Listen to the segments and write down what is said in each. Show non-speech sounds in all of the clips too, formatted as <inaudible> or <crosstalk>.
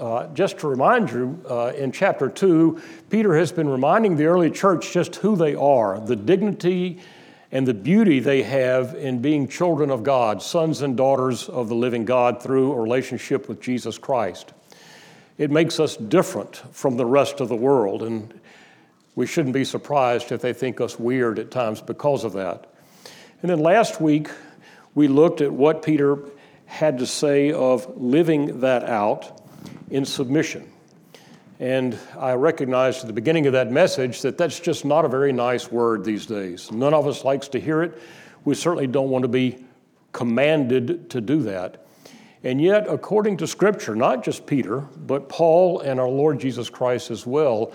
Uh, just to remind you, uh, in chapter 2, Peter has been reminding the early church just who they are, the dignity and the beauty they have in being children of God, sons and daughters of the living God through a relationship with Jesus Christ. It makes us different from the rest of the world, and we shouldn't be surprised if they think us weird at times because of that. And then last week, we looked at what Peter had to say of living that out in submission. And I recognized at the beginning of that message that that's just not a very nice word these days. None of us likes to hear it. We certainly don't want to be commanded to do that. And yet, according to Scripture, not just Peter, but Paul and our Lord Jesus Christ as well,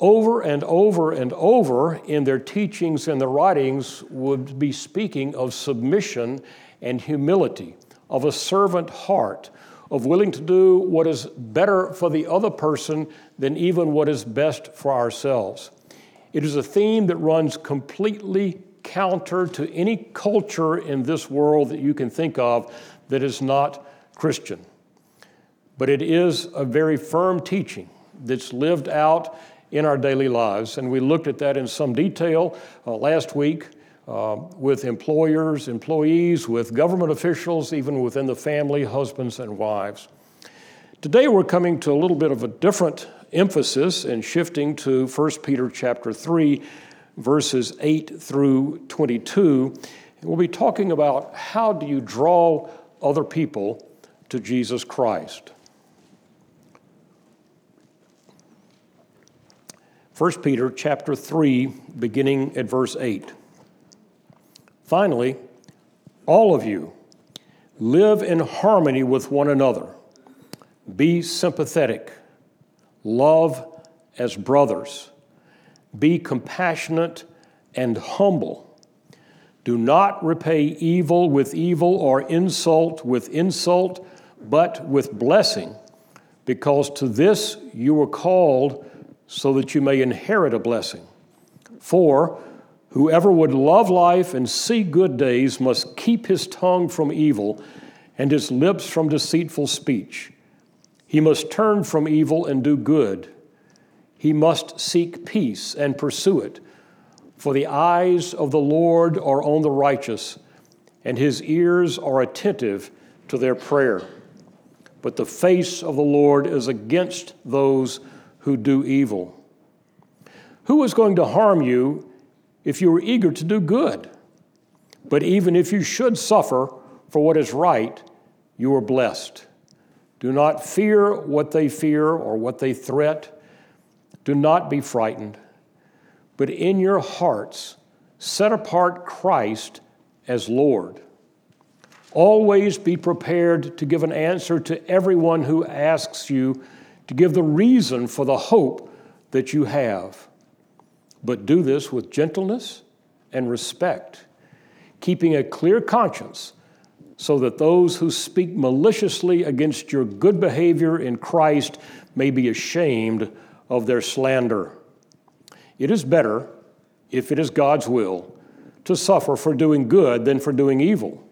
over and over and over in their teachings and their writings would be speaking of submission and humility, of a servant heart, of willing to do what is better for the other person than even what is best for ourselves. It is a theme that runs completely counter to any culture in this world that you can think of that is not Christian. But it is a very firm teaching that's lived out in our daily lives. And we looked at that in some detail uh, last week uh, with employers, employees, with government officials, even within the family, husbands and wives. Today we're coming to a little bit of a different emphasis and shifting to 1 Peter chapter 3 verses 8 through 22. And we'll be talking about how do you draw other people to Jesus Christ. 1 Peter chapter 3 beginning at verse 8. Finally, all of you live in harmony with one another. Be sympathetic. Love as brothers. Be compassionate and humble. Do not repay evil with evil or insult with insult, but with blessing, because to this you were called so that you may inherit a blessing. For whoever would love life and see good days must keep his tongue from evil and his lips from deceitful speech. He must turn from evil and do good. He must seek peace and pursue it. For the eyes of the Lord are on the righteous, and his ears are attentive to their prayer. But the face of the Lord is against those who do evil. Who is going to harm you if you are eager to do good? But even if you should suffer for what is right, you are blessed. Do not fear what they fear or what they threat. Do not be frightened. But in your hearts, set apart Christ as Lord. Always be prepared to give an answer to everyone who asks you to give the reason for the hope that you have. But do this with gentleness and respect, keeping a clear conscience, so that those who speak maliciously against your good behavior in Christ may be ashamed of their slander. It is better, if it is God's will, to suffer for doing good than for doing evil.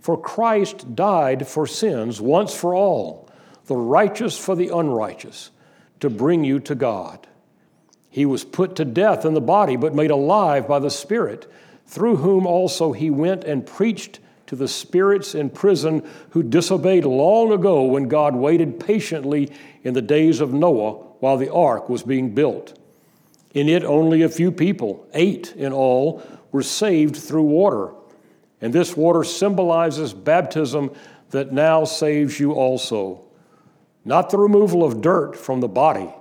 For Christ died for sins once for all the righteous for the unrighteous, to bring you to God. He was put to death in the body, but made alive by the Spirit, through whom also he went and preached to the spirits in prison who disobeyed long ago when God waited patiently in the days of Noah while the ark was being built. In it, only a few people, eight in all, were saved through water. And this water symbolizes baptism that now saves you also not the removal of dirt from the body,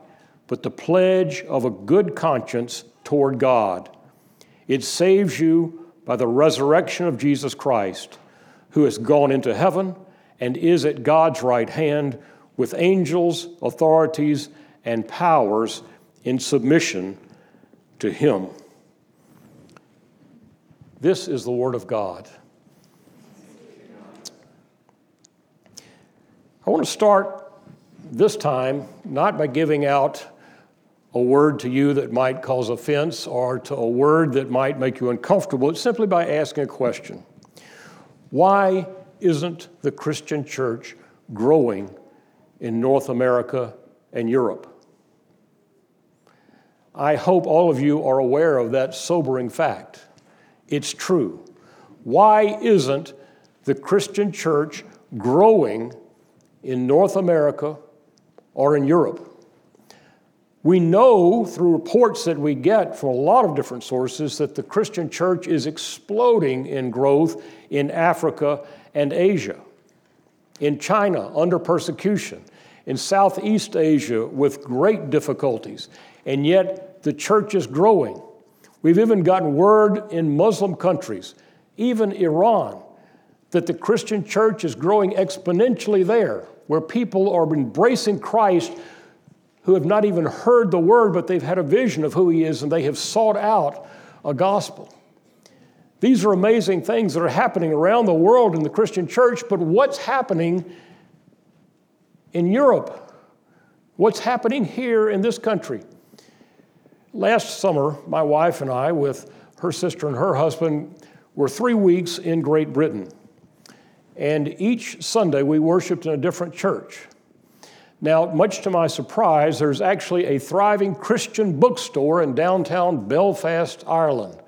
but the pledge of a good conscience toward God. It saves you by the resurrection of Jesus Christ, who has gone into heaven and is at God's right hand with angels, authorities, and powers in submission to Him. This is the Word of God. I want to start this time not by giving out a word to you that might cause offense or to a word that might make you uncomfortable. It's simply by asking a question Why isn't the Christian church growing in North America and Europe. I hope all of you are aware of that sobering fact. It's true. Why isn't the Christian church growing in North America or in Europe? We know through reports that we get from a lot of different sources that the Christian church is exploding in growth in Africa and Asia, in China under persecution, in Southeast Asia with great difficulties, and yet the church is growing. We've even gotten word in Muslim countries, even Iran, that the Christian church is growing exponentially there, where people are embracing Christ who have not even heard the word, but they've had a vision of who he is and they have sought out a gospel. These are amazing things that are happening around the world in the Christian church, but what's happening in Europe? What's happening here in this country? Last summer, my wife and I, with her sister and her husband, were three weeks in Great Britain. And each Sunday we worshiped in a different church. Now, much to my surprise, there's actually a thriving Christian bookstore in downtown Belfast, Ireland.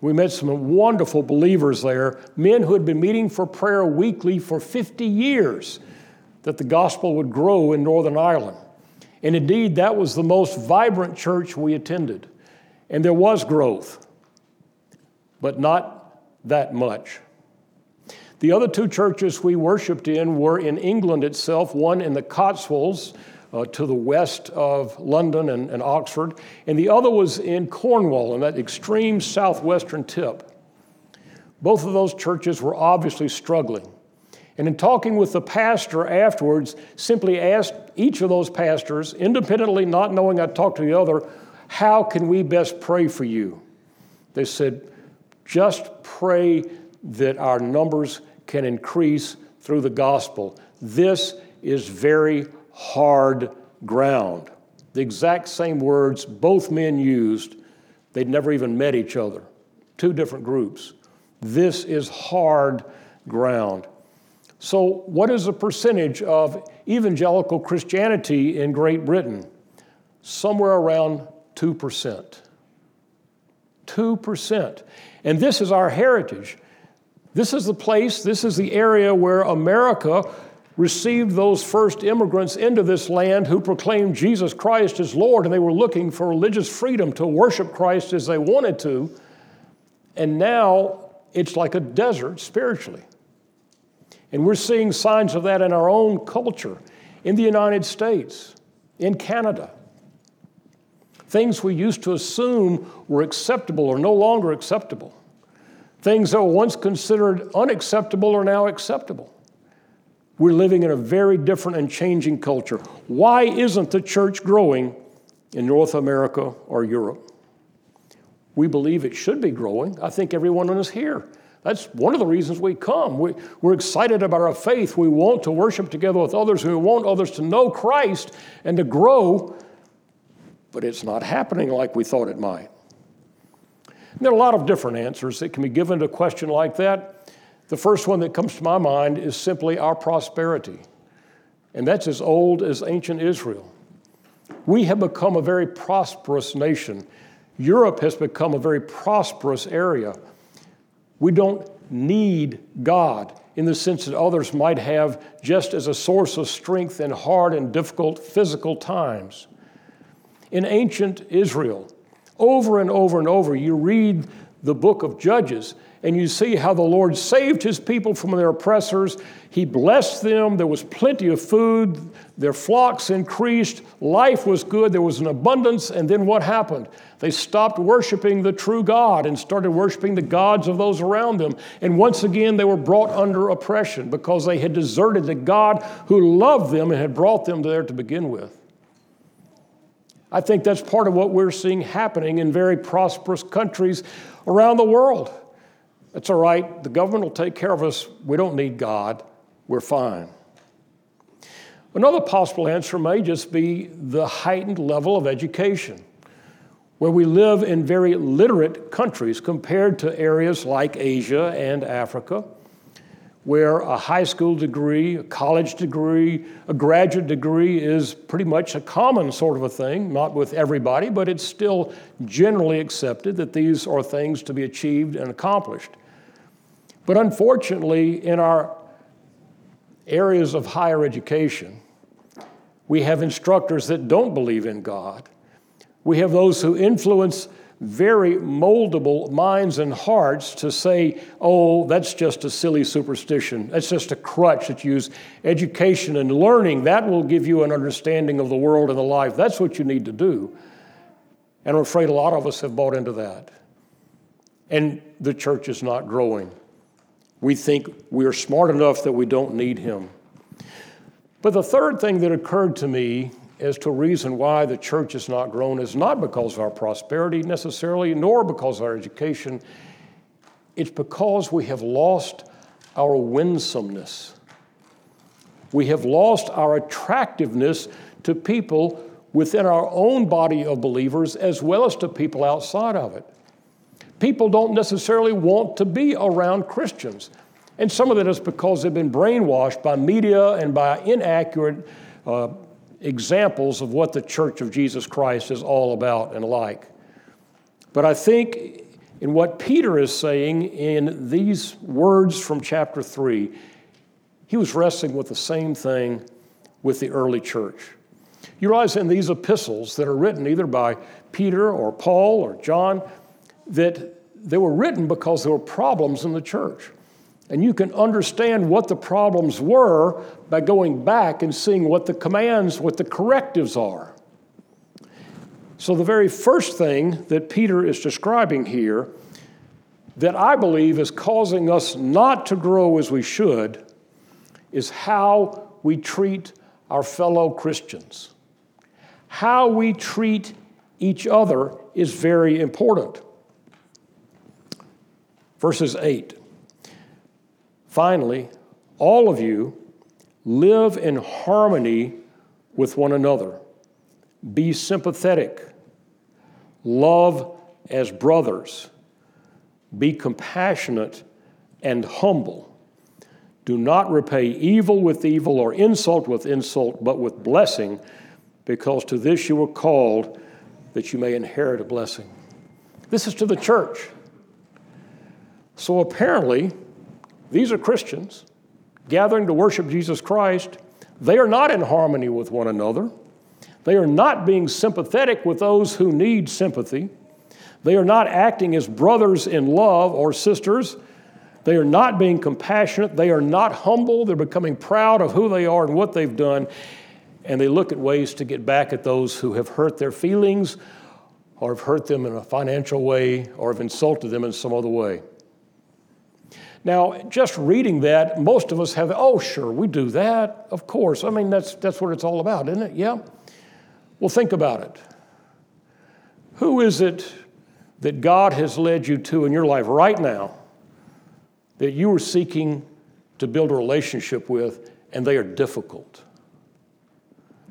We met some wonderful believers there, men who had been meeting for prayer weekly for 50 years, that the gospel would grow in Northern Ireland. And indeed, that was the most vibrant church we attended. And there was growth, but not that much. The other two churches we worshiped in were in England itself, one in the Cotswolds uh, to the west of London and, and Oxford, and the other was in Cornwall, in that extreme southwestern tip. Both of those churches were obviously struggling. And in talking with the pastor afterwards, simply asked each of those pastors, independently, not knowing I'd talk to the other, how can we best pray for you? They said, just pray that our numbers can increase through the gospel. This is very hard ground. The exact same words both men used, they'd never even met each other. Two different groups. This is hard ground. So, what is the percentage of evangelical Christianity in Great Britain? Somewhere around 2%. 2%. And this is our heritage. This is the place, this is the area where America received those first immigrants into this land who proclaimed Jesus Christ as Lord, and they were looking for religious freedom to worship Christ as they wanted to. And now it's like a desert spiritually. And we're seeing signs of that in our own culture, in the United States, in Canada. Things we used to assume were acceptable are no longer acceptable. Things that were once considered unacceptable are now acceptable. We're living in a very different and changing culture. Why isn't the church growing in North America or Europe? We believe it should be growing. I think everyone is here. That's one of the reasons we come. We, are excited about our faith. We want to worship together with others. We want others to know Christ and to grow, but it's not happening like we thought it might. And there are a lot of different answers that can be given to a question like that. The first one that comes to my mind is simply our prosperity, and that's as old as ancient Israel. We have become a very prosperous nation. Europe has become a very prosperous area. We don't need God in the sense that others might have just as a source of strength in hard and difficult physical times. In ancient Israel, over and over and over, you read the book of Judges and you see how the Lord saved his people from their oppressors. He blessed them. There was plenty of food. Their flocks increased. Life was good. There was an abundance. And then what happened? They stopped worshiping the true God and started worshiping the gods of those around them. And once again, they were brought under oppression because they had deserted the God who loved them and had brought them there to begin with. I think that's part of what we're seeing happening in very prosperous countries around the world. It's all right, the government will take care of us. We don't need God, we're fine. Another possible answer may just be the heightened level of education, where we live in very literate countries compared to areas like Asia and Africa. Where a high school degree, a college degree, a graduate degree is pretty much a common sort of a thing, not with everybody, but it's still generally accepted that these are things to be achieved and accomplished. But unfortunately, in our areas of higher education, we have instructors that don't believe in God. We have those who influence very moldable minds and hearts to say, oh, that's just a silly superstition. That's just a crutch that you use. Education and learning, that will give you an understanding of the world and the life. That's what you need to do. And I'm afraid a lot of us have bought into that. And the church is not growing. We think we are smart enough that we don't need him. But the third thing that occurred to me as to reason why the church has not grown is not because of our prosperity necessarily, nor because of our education. It's because we have lost our winsomeness. We have lost our attractiveness to people within our own body of believers as well as to people outside of it. People don't necessarily want to be around Christians. And some of that is because they've been brainwashed by media and by inaccurate uh, examples of what the Church of Jesus Christ is all about and like. But I think in what Peter is saying in these words from chapter 3, he was wrestling with the same thing with the early church. You realize in these epistles that are written either by Peter or Paul or John, that they were written because there were problems in the church. And you can understand what the problems were by going back and seeing what the commands, what the correctives are. So, the very first thing that Peter is describing here that I believe is causing us not to grow as we should is how we treat our fellow Christians. How we treat each other is very important. Verses 8 Finally, all of you live in harmony with one another. Be sympathetic. Love as brothers. Be compassionate and humble. Do not repay evil with evil or insult with insult, but with blessing, because to this you were called that you may inherit a blessing. This is to the church. So apparently, these are Christians gathering to worship Jesus Christ. They are not in harmony with one another. They are not being sympathetic with those who need sympathy. They are not acting as brothers in love or sisters. They are not being compassionate. They are not humble. They're becoming proud of who they are and what they've done. And they look at ways to get back at those who have hurt their feelings or have hurt them in a financial way or have insulted them in some other way. Now, just reading that, most of us have, oh, sure, we do that. Of course. I mean, that's, that's what it's all about, isn't it? Yeah. Well, think about it. Who is it that God has led you to in your life right now that you are seeking to build a relationship with and they are difficult?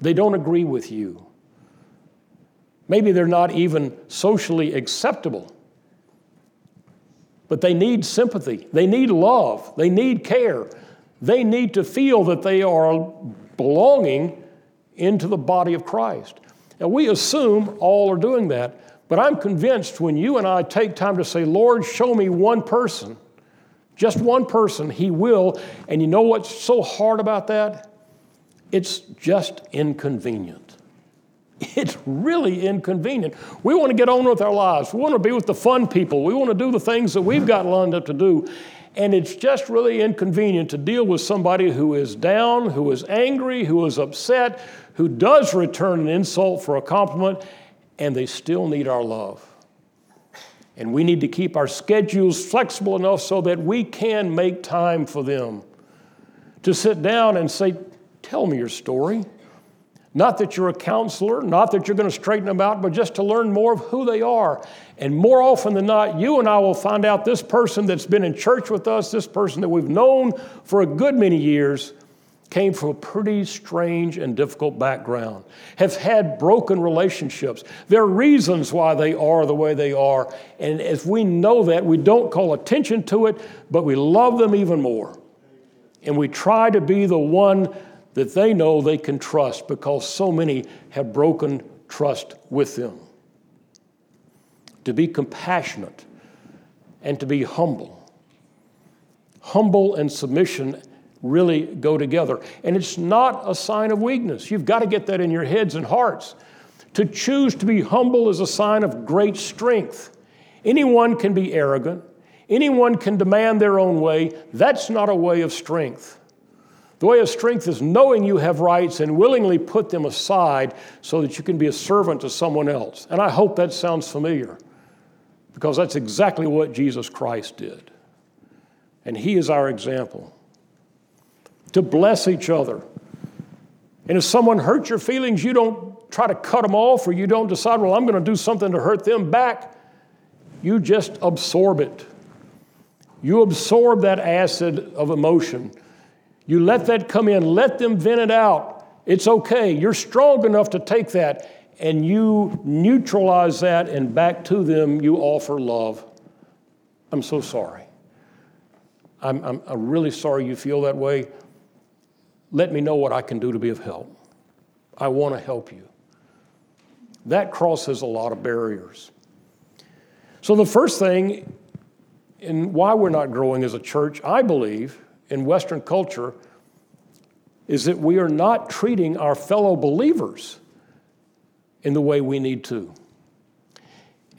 They don't agree with you. Maybe they're not even socially acceptable. But they need sympathy, they need love, they need care. They need to feel that they are belonging into the body of Christ. Now, we assume all are doing that, but I'm convinced when you and I take time to say, Lord, show me one person, just one person, He will. And you know what's so hard about that? It's just inconvenient. <laughs> It's really inconvenient. We want to get on with our lives. We want to be with the fun people. We want to do the things that we've got lined up to do. And it's just really inconvenient to deal with somebody who is down, who is angry, who is upset, who does return an insult for a compliment, and they still need our love. And we need to keep our schedules flexible enough so that we can make time for them. To sit down and say, Tell me your story. Not that you're a counselor, not that you're going to straighten them out, but just to learn more of who they are. And more often than not, you and I will find out this person that's been in church with us, this person that we've known for a good many years, came from a pretty strange and difficult background, have had broken relationships. There are reasons why they are the way they are. And if we know that, we don't call attention to it, but we love them even more. And we try to be the one that they know they can trust because so many have broken trust with them. To be compassionate and to be humble. Humble and submission really go together. And it's not a sign of weakness. You've got to get that in your heads and hearts. To choose to be humble is a sign of great strength. Anyone can be arrogant, anyone can demand their own way. That's not a way of strength. The way of strength is knowing you have rights and willingly put them aside so that you can be a servant to someone else. And I hope that sounds familiar because that's exactly what Jesus Christ did. And He is our example. To bless each other. And if someone hurts your feelings, you don't try to cut them off or you don't decide, well, I'm going to do something to hurt them back. You just absorb it. You absorb that acid of emotion. You let that come in, let them vent it out. It's okay. You're strong enough to take that and you neutralize that, and back to them you offer love. I'm so sorry. I'm, I'm, I'm really sorry you feel that way. Let me know what I can do to be of help. I want to help you. That crosses a lot of barriers. So, the first thing, and why we're not growing as a church, I believe, in Western culture, is that we are not treating our fellow believers in the way we need to.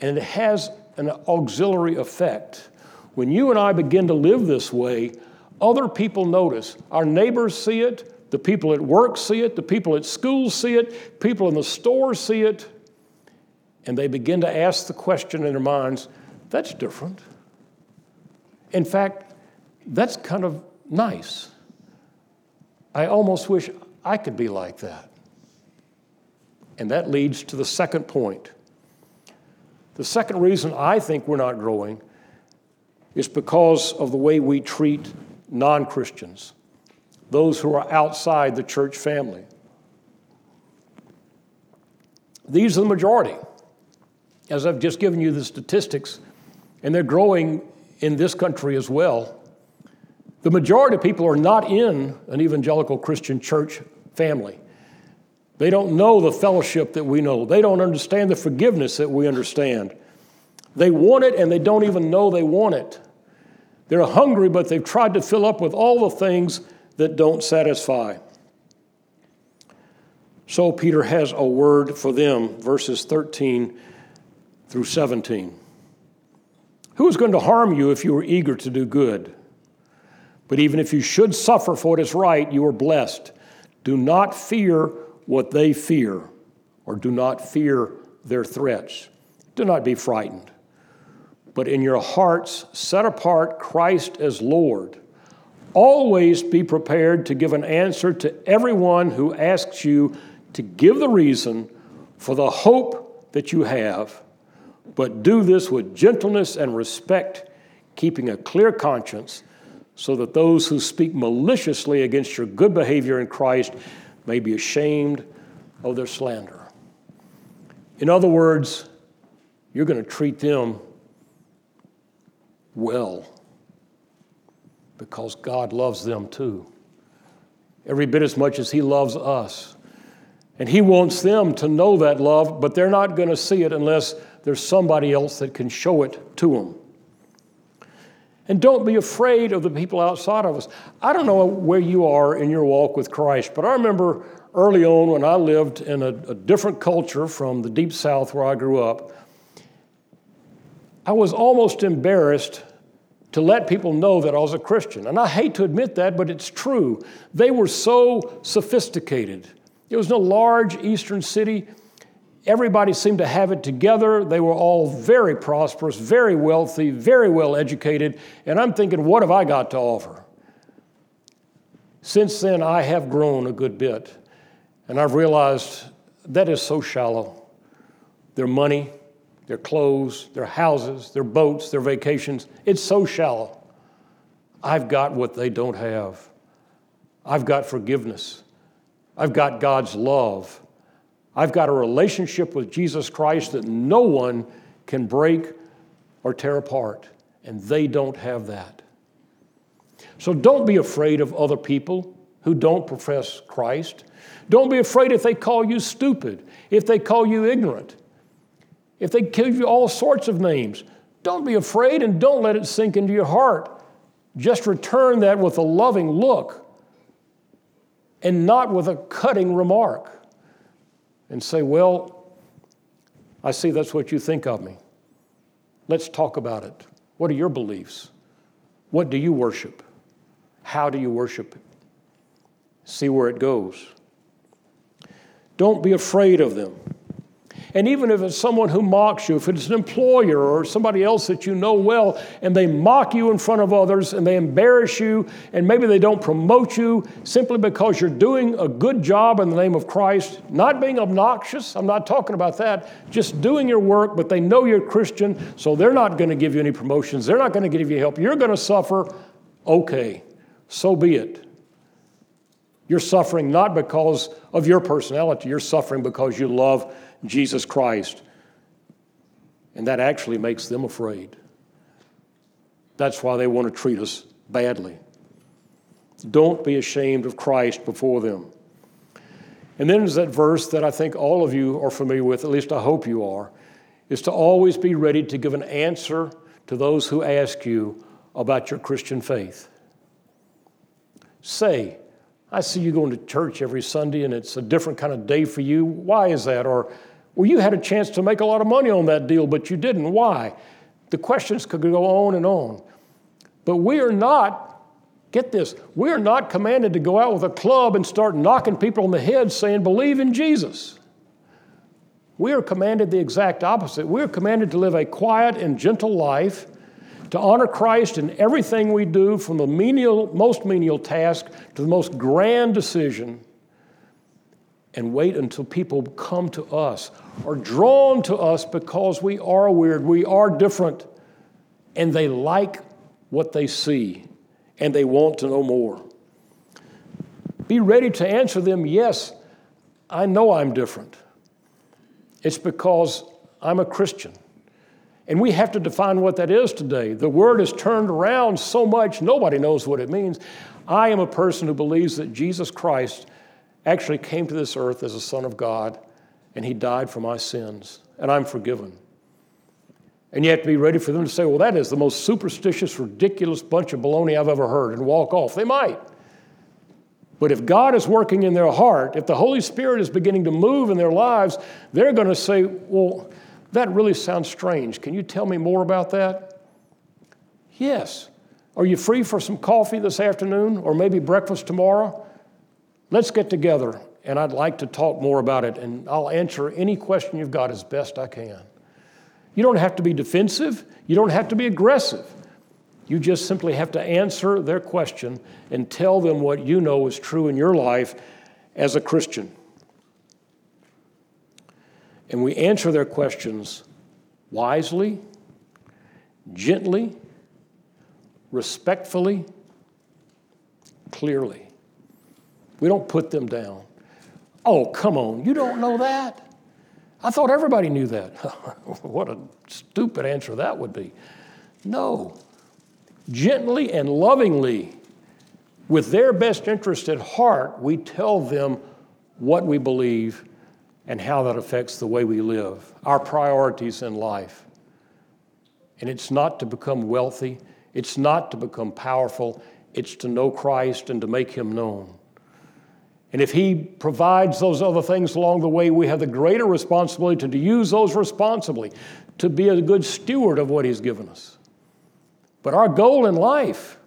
And it has an auxiliary effect. When you and I begin to live this way, other people notice. Our neighbors see it, the people at work see it, the people at school see it, people in the store see it, and they begin to ask the question in their minds that's different. In fact, that's kind of nice. I almost wish I could be like that. And that leads to the second point. The second reason I think we're not growing is because of the way we treat non Christians, those who are outside the church family. These are the majority. As I've just given you the statistics, and they're growing in this country as well. The majority of people are not in an evangelical Christian church family. They don't know the fellowship that we know. They don't understand the forgiveness that we understand. They want it and they don't even know they want it. They're hungry, but they've tried to fill up with all the things that don't satisfy. So Peter has a word for them, verses 13 through 17. Who is going to harm you if you are eager to do good? But even if you should suffer for what is right, you are blessed. Do not fear what they fear, or do not fear their threats. Do not be frightened. But in your hearts, set apart Christ as Lord. Always be prepared to give an answer to everyone who asks you to give the reason for the hope that you have, but do this with gentleness and respect, keeping a clear conscience so that those who speak maliciously against your good behavior in Christ may be ashamed of their slander. In other words, you're going to treat them well because God loves them too, every bit as much as He loves us. And He wants them to know that love, but they're not going to see it unless there's somebody else that can show it to them. And don't be afraid of the people outside of us. I don't know where you are in your walk with Christ, but I remember early on when I lived in a, a different culture from the deep south where I grew up, I was almost embarrassed to let people know that I was a Christian. And I hate to admit that, but it's true. They were so sophisticated. It was in a large eastern city. Everybody seemed to have it together. They were all very prosperous, very wealthy, very well educated. And I'm thinking, what have I got to offer? Since then, I have grown a good bit. And I've realized that is so shallow. Their money, their clothes, their houses, their boats, their vacations, it's so shallow. I've got what they don't have. I've got forgiveness. I've got God's love. I've got a relationship with Jesus Christ that no one can break or tear apart, and they don't have that. So don't be afraid of other people who don't profess Christ. Don't be afraid if they call you stupid, if they call you ignorant, if they give you all sorts of names. Don't be afraid and don't let it sink into your heart. Just return that with a loving look and not with a cutting remark and say, Well, I see that's what you think of me. Let's talk about it. What are your beliefs? What do you worship? How do you worship? See where it goes. Don't be afraid of them. And even if it's someone who mocks you, if it's an employer or somebody else that you know well, and they mock you in front of others and they embarrass you, and maybe they don't promote you simply because you're doing a good job in the name of Christ, not being obnoxious, I'm not talking about that, just doing your work, but they know you're Christian, so they're not going to give you any promotions, they're not going to give you help, you're going to suffer, okay, so be it. You're suffering not because of your personality, you're suffering because you love Jesus Christ. And that actually makes them afraid. That's why they want to treat us badly. Don't be ashamed of Christ before them. And then there's that verse that I think all of you are familiar with, at least I hope you are, is to always be ready to give an answer to those who ask you about your Christian faith. Say, I see you going to church every Sunday and it's a different kind of day for you. Why is that? Or, well, you had a chance to make a lot of money on that deal, but you didn't. Why? The questions could go on and on. But we are not, get this, we are not commanded to go out with a club and start knocking people on the head saying, believe in Jesus. We are commanded the exact opposite. We are commanded to live a quiet and gentle life to honor Christ in everything we do, from the menial, most menial task to the most grand decision, and wait until people come to us, are drawn to us because we are weird, we are different, and they like what they see, and they want to know more. Be ready to answer them, yes, I know I'm different. It's because I'm a Christian. And we have to define what that is today. The word is turned around so much, nobody knows what it means. I am a person who believes that Jesus Christ actually came to this earth as a Son of God, and He died for my sins, and I'm forgiven. And you have to be ready for them to say, well, that is the most superstitious, ridiculous bunch of baloney I've ever heard, and walk off. They might. But if God is working in their heart, if the Holy Spirit is beginning to move in their lives, they're going to say, well, that really sounds strange. Can you tell me more about that? Yes. Are you free for some coffee this afternoon or maybe breakfast tomorrow? Let's get together and I'd like to talk more about it and I'll answer any question you've got as best I can. You don't have to be defensive, you don't have to be aggressive. You just simply have to answer their question and tell them what you know is true in your life as a Christian and we answer their questions wisely, gently, respectfully, clearly. We don't put them down. Oh, come on, you don't know that? I thought everybody knew that. <laughs> what a stupid answer that would be. No. Gently and lovingly, with their best interest at heart, we tell them what we believe and how that affects the way we live, our priorities in life. And it's not to become wealthy, it's not to become powerful, it's to know Christ and to make Him known. And if He provides those other things along the way, we have the greater responsibility to use those responsibly, to be a good steward of what He's given us. But our goal in life,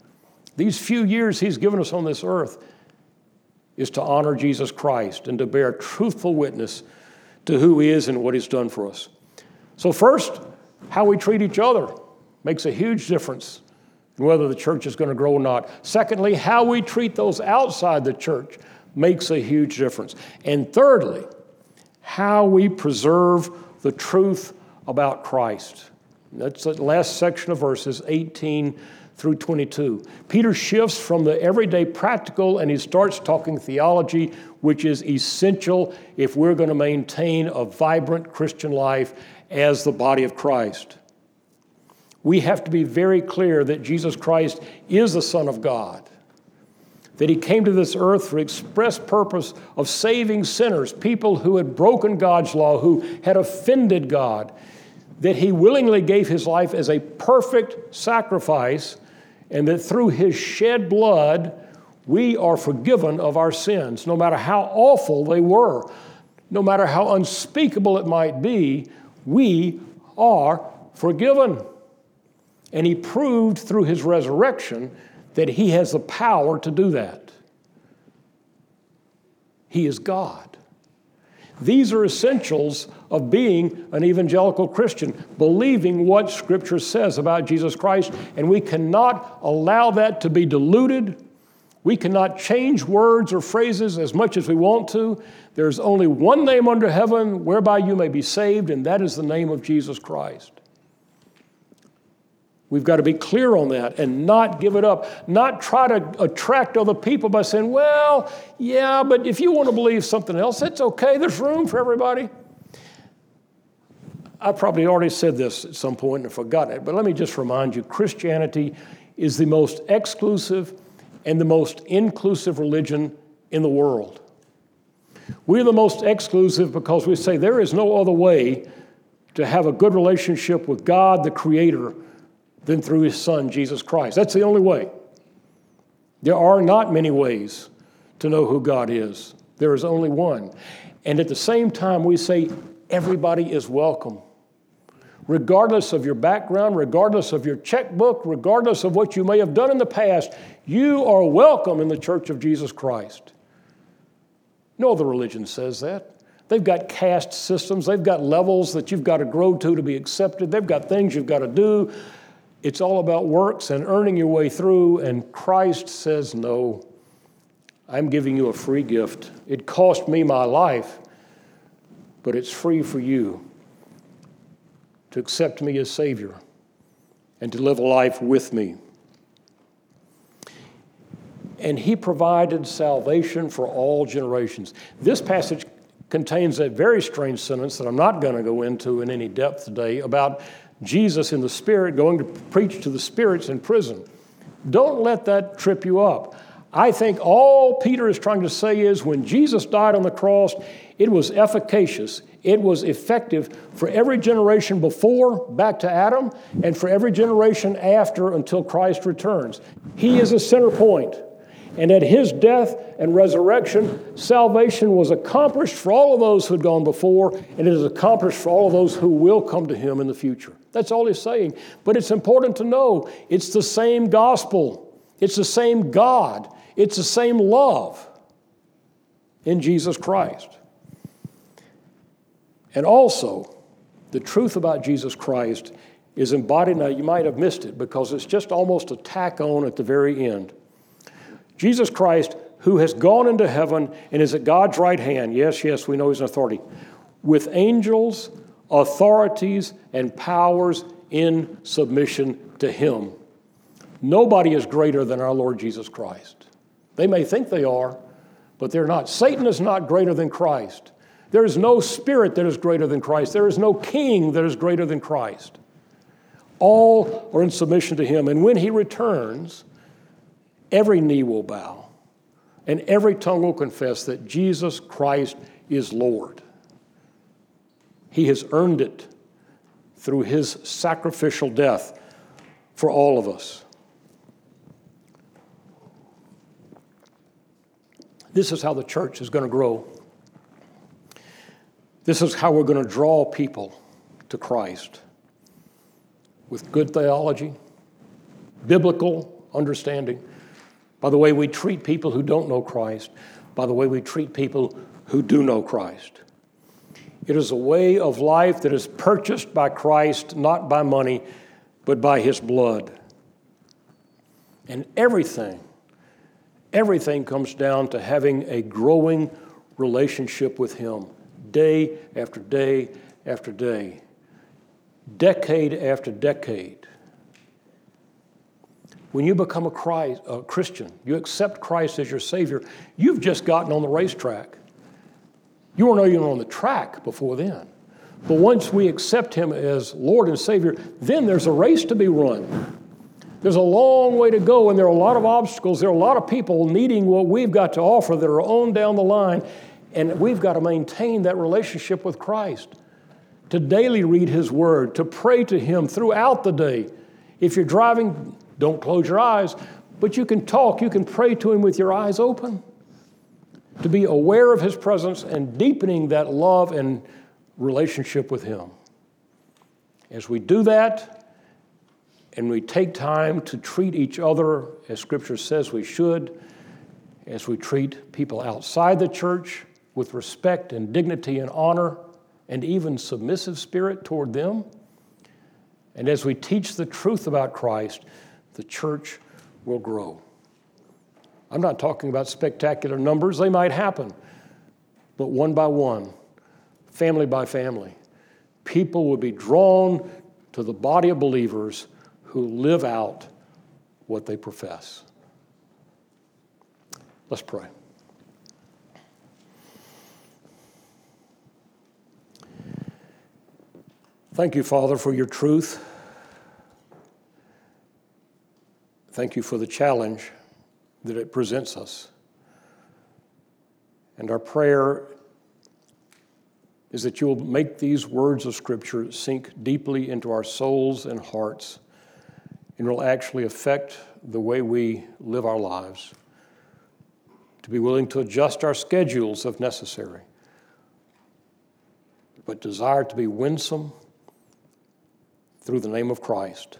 these few years He's given us on this earth, is to honor Jesus Christ and to bear truthful witness to who He is and what He's done for us. So, first, how we treat each other makes a huge difference in whether the church is going to grow or not. Secondly, how we treat those outside the church makes a huge difference. And thirdly, how we preserve the truth about Christ. That's the last section of verses 18 through 22. Peter shifts from the everyday practical and he starts talking theology, which is essential if we're going to maintain a vibrant Christian life as the body of Christ. We have to be very clear that Jesus Christ is the Son of God, that He came to this earth for express purpose of saving sinners, people who had broken God's law, who had offended God, that He willingly gave His life as a perfect sacrifice, and that through His shed blood, we are forgiven of our sins, no matter how awful they were, no matter how unspeakable it might be, we are forgiven. And he proved through his resurrection that he has the power to do that. He is God. These are essentials of being an evangelical Christian, believing what Scripture says about Jesus Christ, and we cannot allow that to be diluted. We cannot change words or phrases as much as we want to. There's only one name under heaven whereby you may be saved, and that is the name of Jesus Christ. We've got to be clear on that and not give it up. Not try to attract other people by saying, well, yeah, but if you want to believe something else, it's okay. There's room for everybody. I probably already said this at some point and forgot it, but let me just remind you Christianity is the most exclusive and the most inclusive religion in the world. We're the most exclusive because we say there is no other way to have a good relationship with God, the Creator than through his son, Jesus Christ. That's the only way. There are not many ways to know who God is, there is only one. And at the same time, we say everybody is welcome. Regardless of your background, regardless of your checkbook, regardless of what you may have done in the past, you are welcome in the church of Jesus Christ. No other religion says that. They've got caste systems, they've got levels that you've got to grow to to be accepted, they've got things you've got to do. It's all about works and earning your way through, and Christ says, No, I'm giving you a free gift. It cost me my life, but it's free for you to accept me as Savior and to live a life with me. And He provided salvation for all generations. This passage contains a very strange sentence that I'm not going to go into in any depth today about Jesus in the Spirit going to preach to the spirits in prison. Don't let that trip you up. I think all Peter is trying to say is when Jesus died on the cross, it was efficacious, it was effective for every generation before, back to Adam, and for every generation after until Christ returns. He is a center point. And at his death and resurrection, salvation was accomplished for all of those who had gone before, and it is accomplished for all of those who will come to him in the future. That's all he's saying. But it's important to know it's the same gospel, it's the same God, it's the same love in Jesus Christ. And also, the truth about Jesus Christ is embodied. Now, you might have missed it because it's just almost a tack on at the very end. Jesus Christ, who has gone into heaven and is at God's right hand, yes, yes, we know he's an authority, with angels, authorities, and powers in submission to him. Nobody is greater than our Lord Jesus Christ. They may think they are, but they're not. Satan is not greater than Christ. There is no spirit that is greater than Christ. There is no king that is greater than Christ. All are in submission to him. And when he returns, every knee will bow and every tongue will confess that Jesus Christ is Lord. He has earned it through his sacrificial death for all of us. This is how the church is going to grow. This is how we're going to draw people to Christ with good theology, biblical understanding, by the way we treat people who don't know Christ, by the way we treat people who do know Christ. It is a way of life that is purchased by Christ, not by money, but by his blood. And everything, everything comes down to having a growing relationship with him day after day after day, decade after decade. When you become a, Christ, a Christian, you accept Christ as your Savior, you've just gotten on the racetrack. You weren't even on the track before then. But once we accept Him as Lord and Savior, then there's a race to be run. There's a long way to go, and there are a lot of obstacles. There are a lot of people needing what we've got to offer that are on down the line, and we've got to maintain that relationship with Christ. To daily read His Word, to pray to Him throughout the day. If you're driving, don't close your eyes, but you can talk, you can pray to Him with your eyes open. To be aware of His presence and deepening that love and relationship with Him. As we do that, and we take time to treat each other as Scripture says we should, as we treat people outside the church with respect and dignity and honor and even submissive spirit toward them, and as we teach the truth about Christ, the church will grow. I'm not talking about spectacular numbers, they might happen, but one by one, family by family, people will be drawn to the body of believers who live out what they profess. Let's pray. Thank you, Father, for your truth. Thank you for the challenge that it presents us. And our prayer is that you will make these words of Scripture sink deeply into our souls and hearts and will actually affect the way we live our lives. To be willing to adjust our schedules if necessary, but desire to be winsome through the name of Christ.